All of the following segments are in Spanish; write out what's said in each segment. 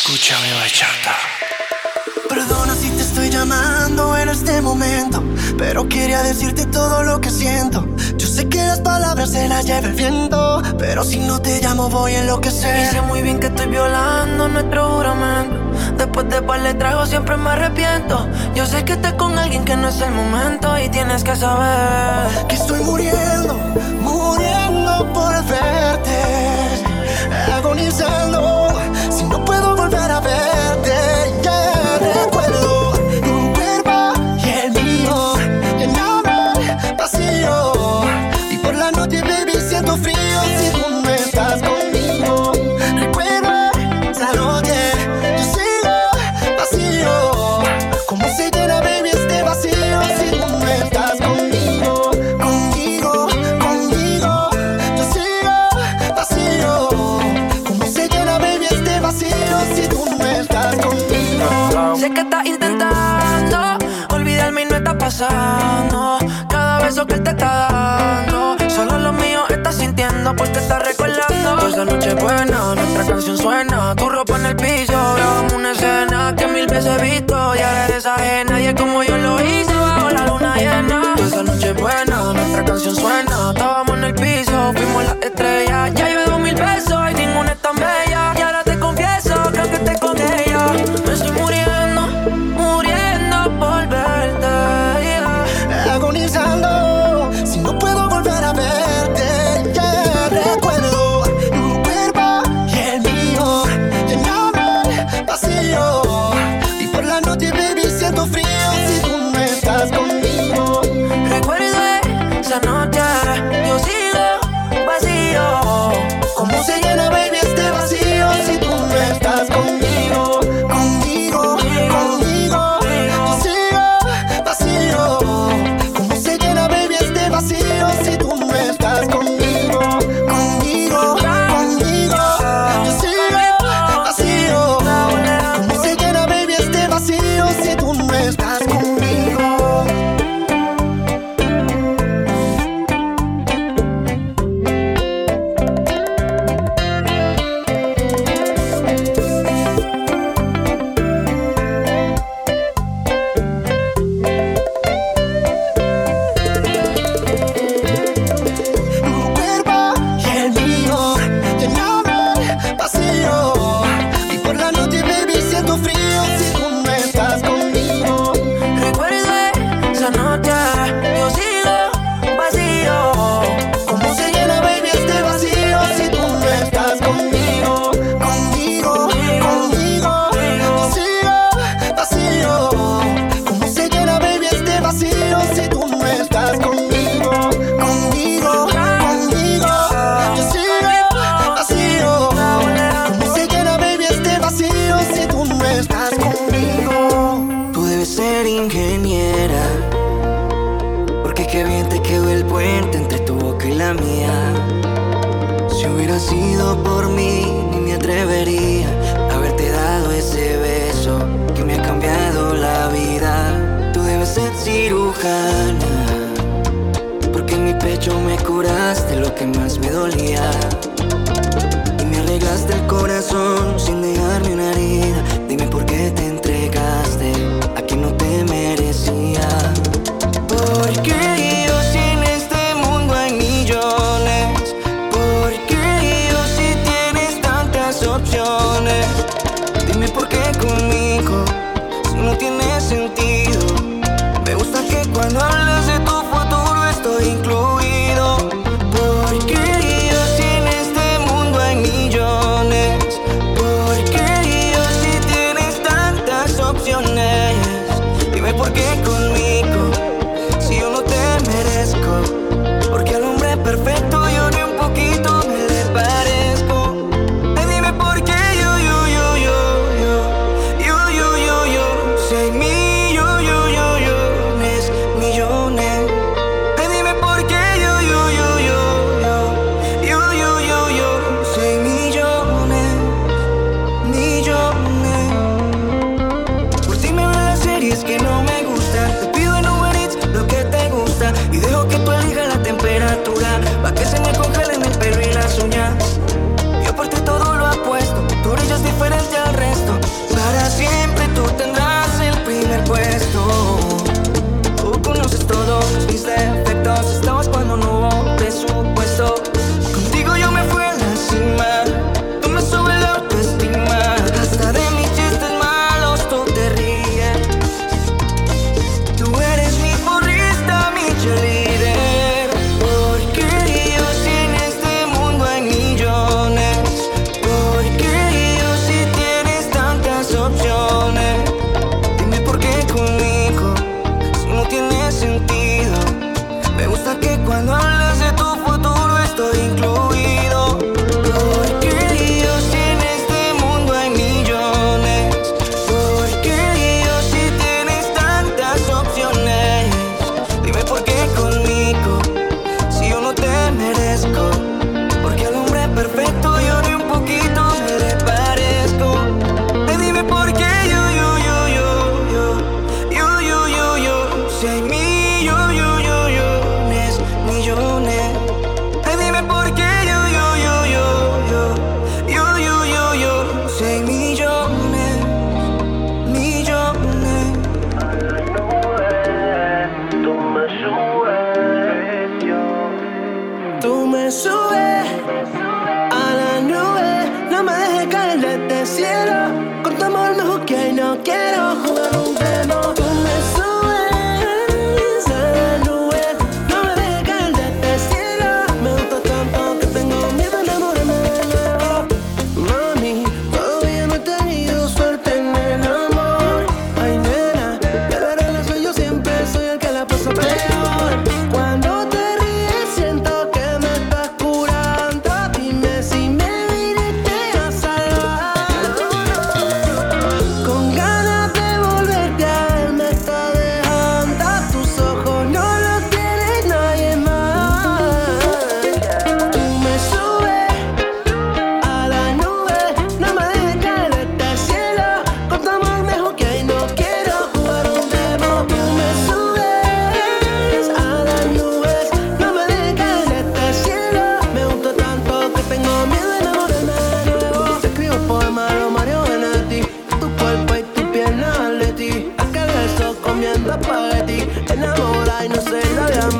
Escúchame bachata. Perdona si te estoy llamando en este momento, pero quería decirte todo lo que siento. Yo sé que las palabras se las lleva el viento, pero si no te llamo voy a enloquecer. Y sé muy bien que estoy violando nuestro juramento. Después de par le trago siempre me arrepiento. Yo sé que estás con alguien que no es el momento y tienes que saber que estoy muriendo, muriendo por verte, agonizando. Verte, estás intentando olvidarme y no está pasando. Cada beso que él te está dando, solo lo mío estás sintiendo porque estás recordando. Esa noche buena, nuestra canción suena. Tu ropa en el piso, grabamos una escena que mil veces he visto y ahora eres ajena. Y es como yo lo hice bajo la luna llena. Esa noche buena, nuestra canción suena. Por mí, ni me atrevería a haberte dado ese beso que me ha cambiado la vida. Tú debes ser cirujana, porque en mi pecho me curaste lo que más me dolía. Y me arreglaste el corazón sin dejarme una herida. Dime por qué con la party. Enamora y no se la había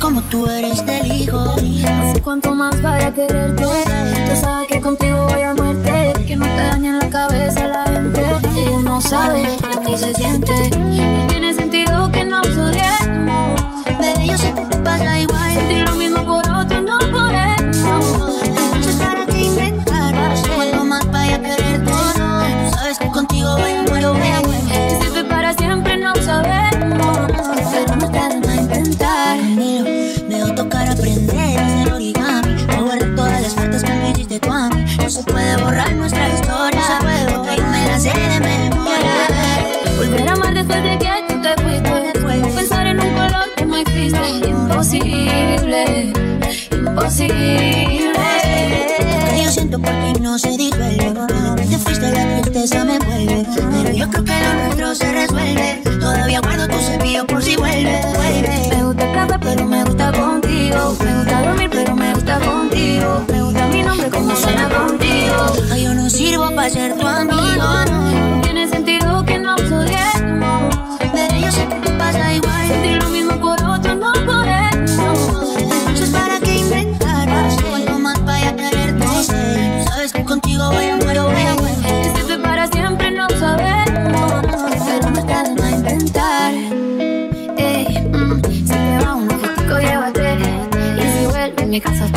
como tú eres del hijo. Cuanto más vaya de. a ser tu amigo. No tiene sentido que nos odiemos. Pero yo sé que te pasa igual. Sentir lo mismo por otro, no por eso. Entonces, ¿para qué inventar? Cuanto más vaya a quererte. Sabes que contigo voy a muero, voy a muero. Este para siempre, no sabemos. Pero no está de más inventar. Ey, mm, si te va un poquito, llévate. Y si vuelve, me casas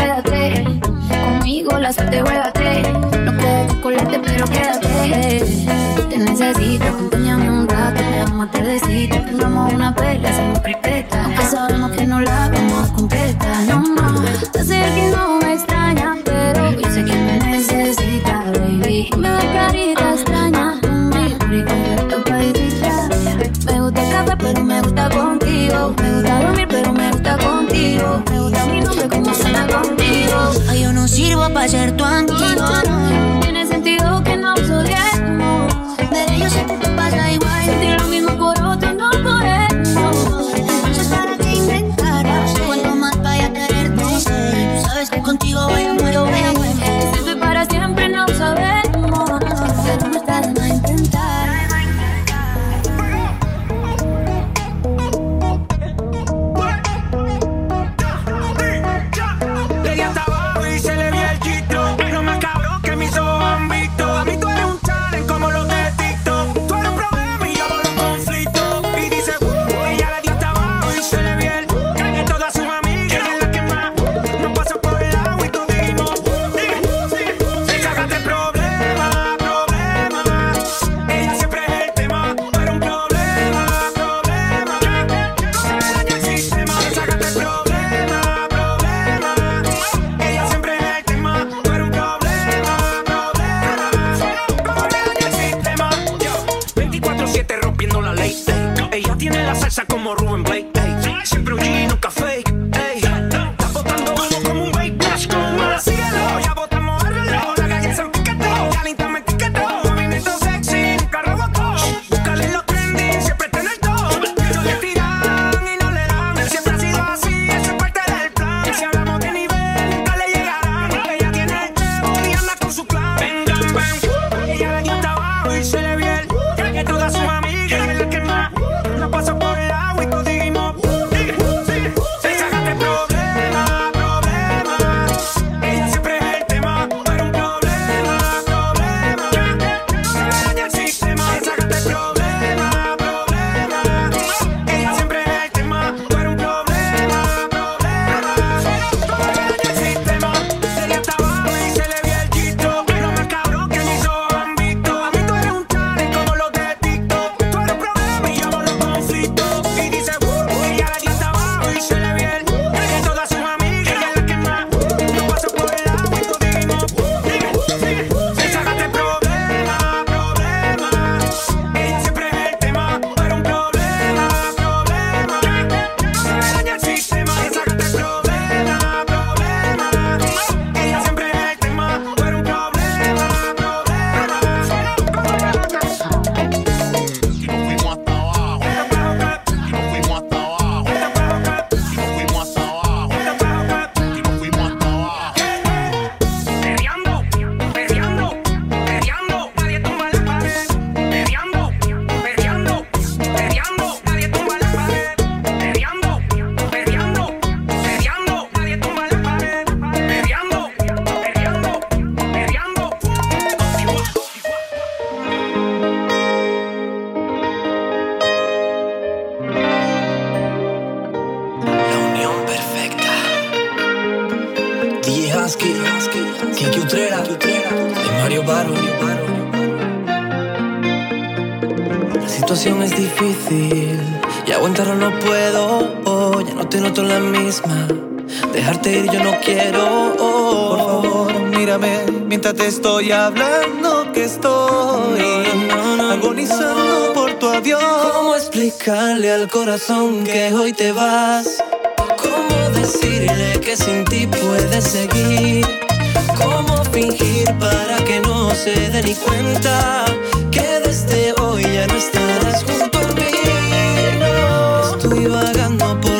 estoy hablando que estoy agonizando por tu adiós. ¿Cómo explicarle al corazón que hoy te vas? ¿Cómo decirle que sin ti puedes seguir? ¿Cómo fingir para que no se dé ni cuenta que desde hoy ya no estarás junto a mí? Estoy vagando por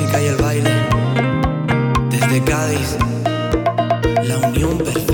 música y el baile. Desde Cádiz, la unión perfecta.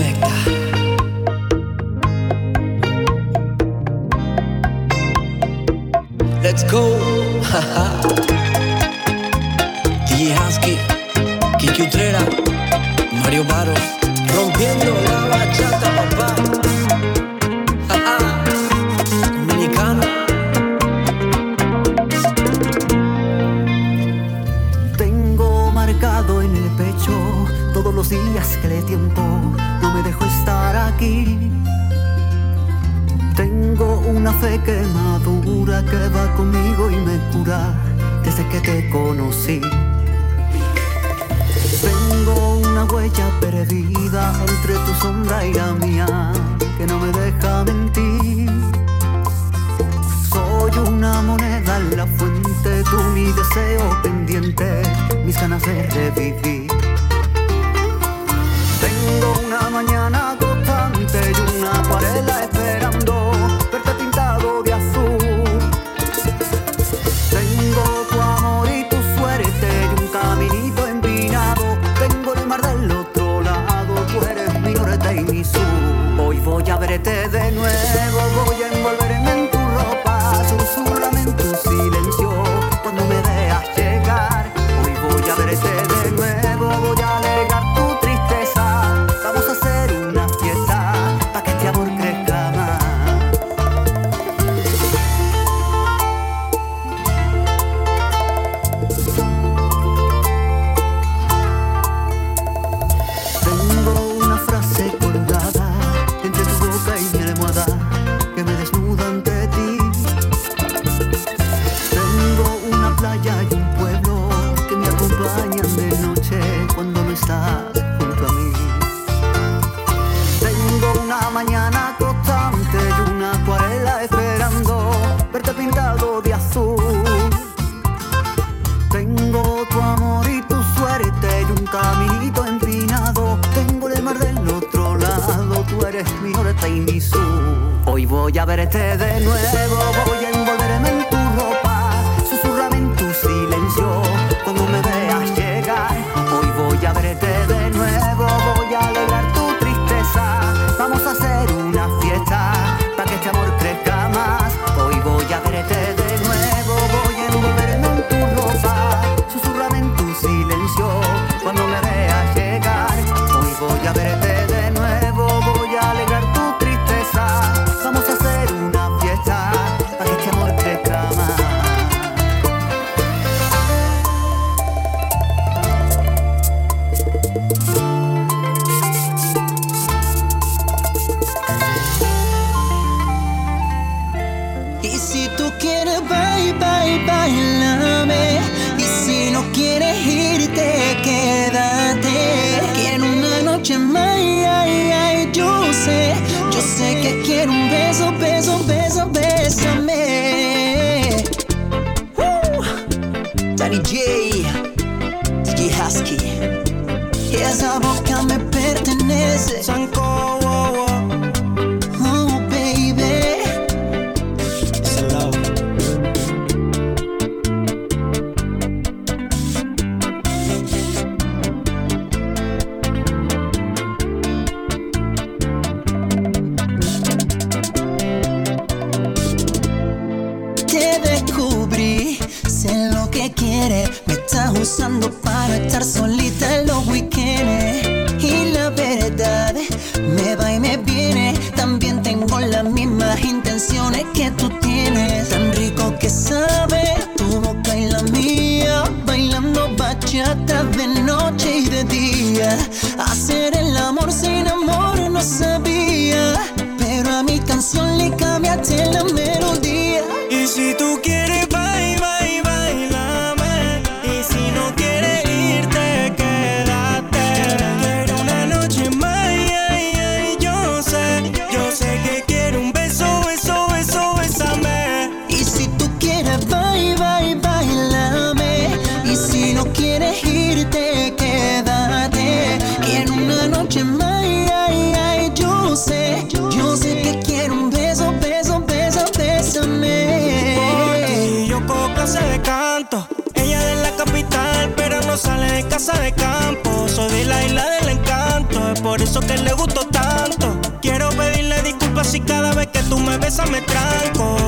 Verte de nuevo, me tranco.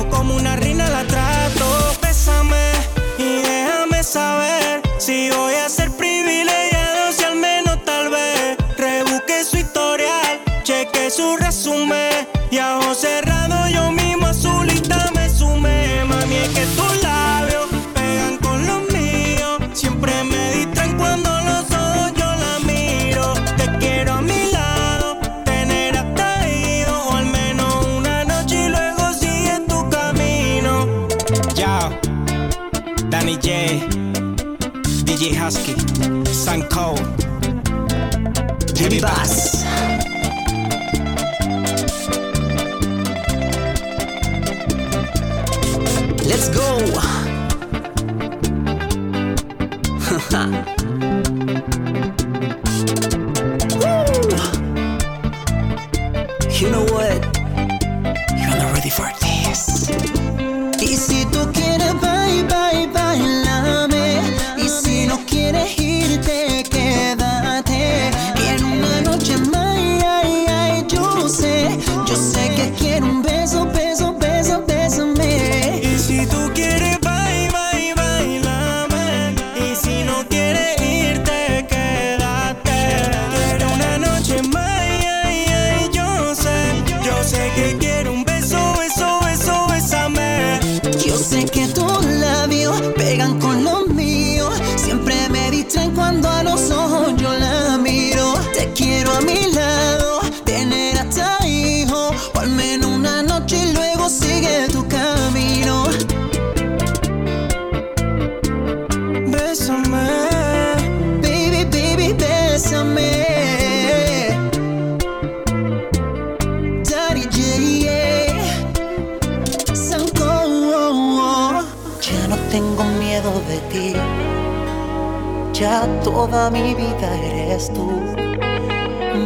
toda mi vida eres tú.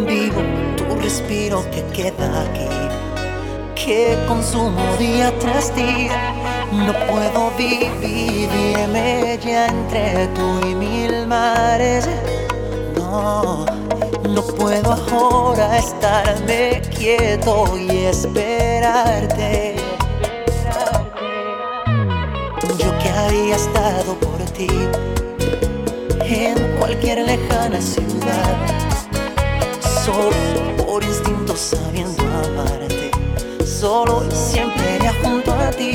Vivo tu respiro que queda aquí, que consumo día tras día. No puedo vivir, dime ya entre tú y mil mares. No, no puedo ahora estarme quieto y esperarte. Yo que había estado por ti cualquier lejana ciudad, solo por instinto sabiendo amarte, solo y siempre ya junto a ti,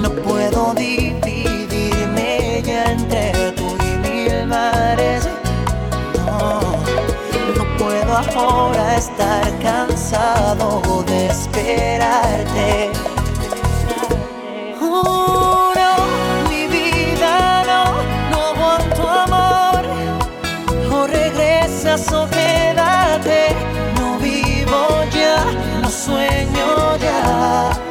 no puedo dividirme ya entre tú y mil mares, no, no puedo ahora estar cansado de esperarte. esta soledad, no vivo ya, no sueño ya.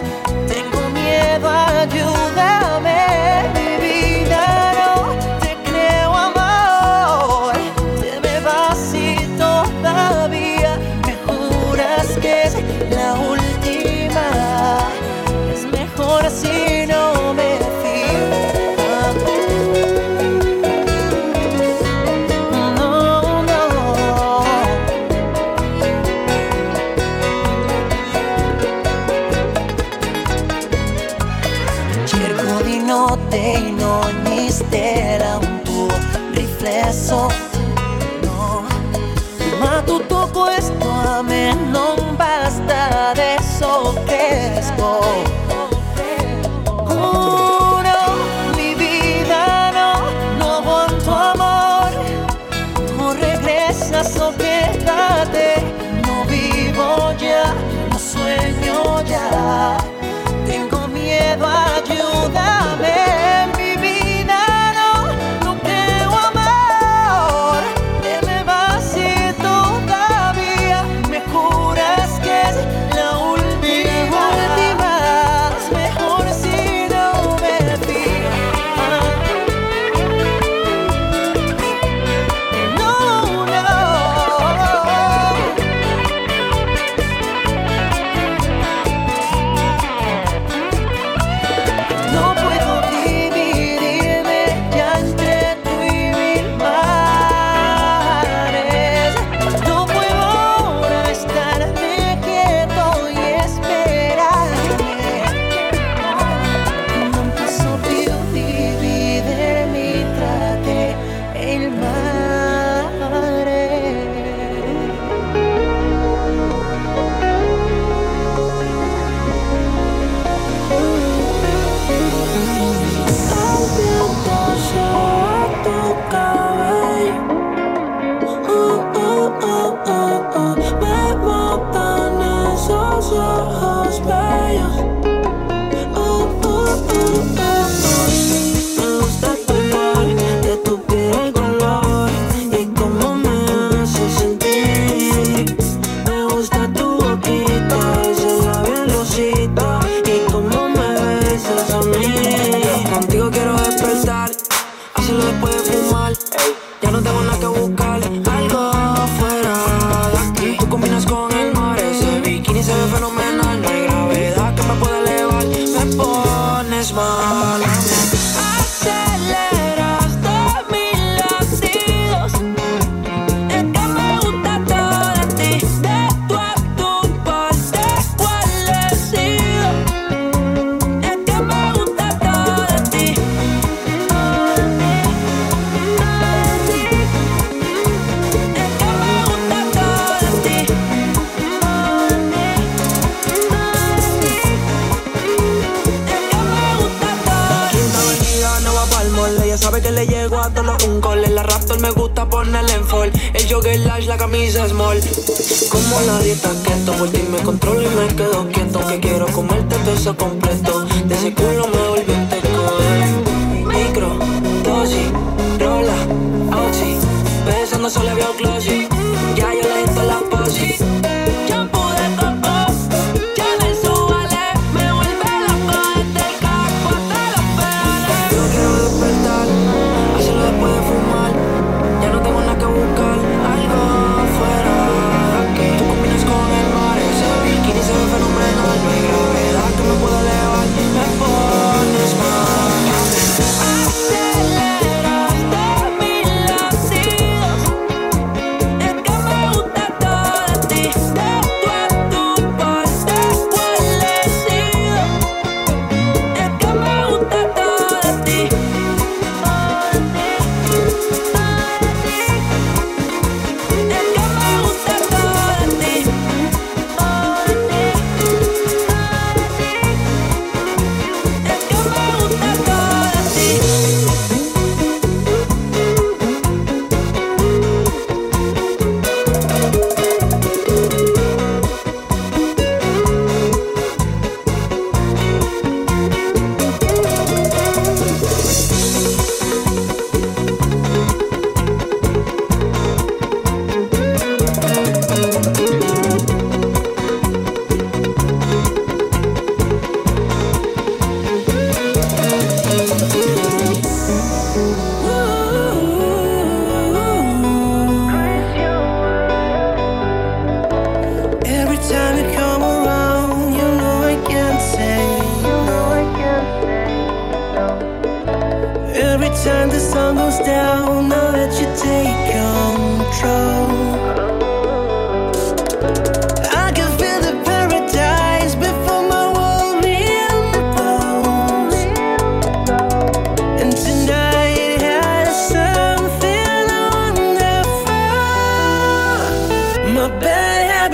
que quiero comerte todo eso completo. De ese culo me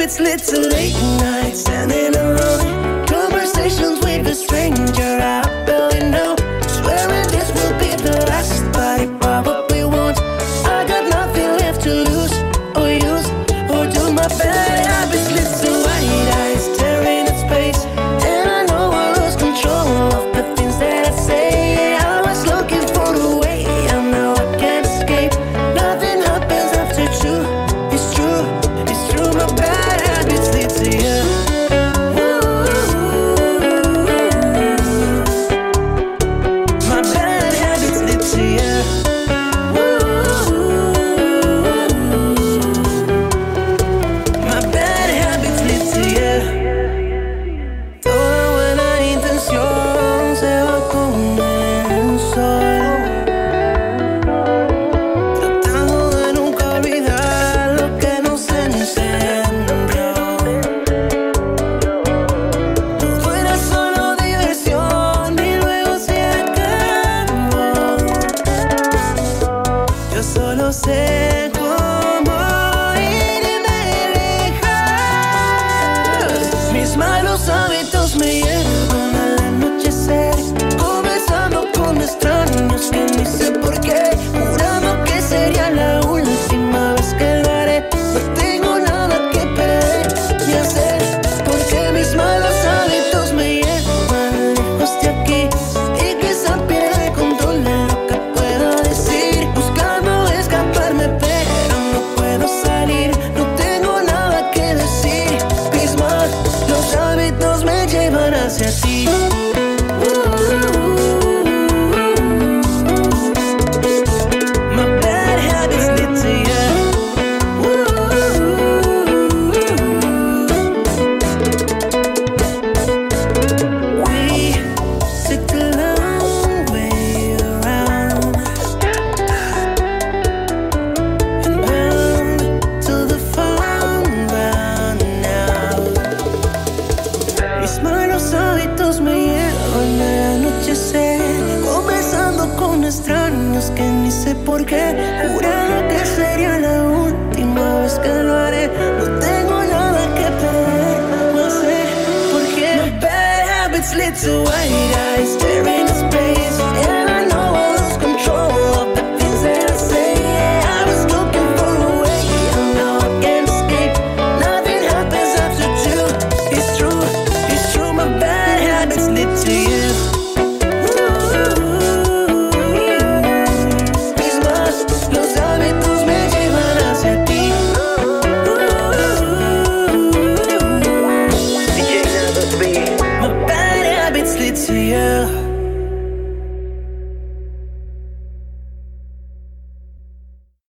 it's lit till late nights and in a room.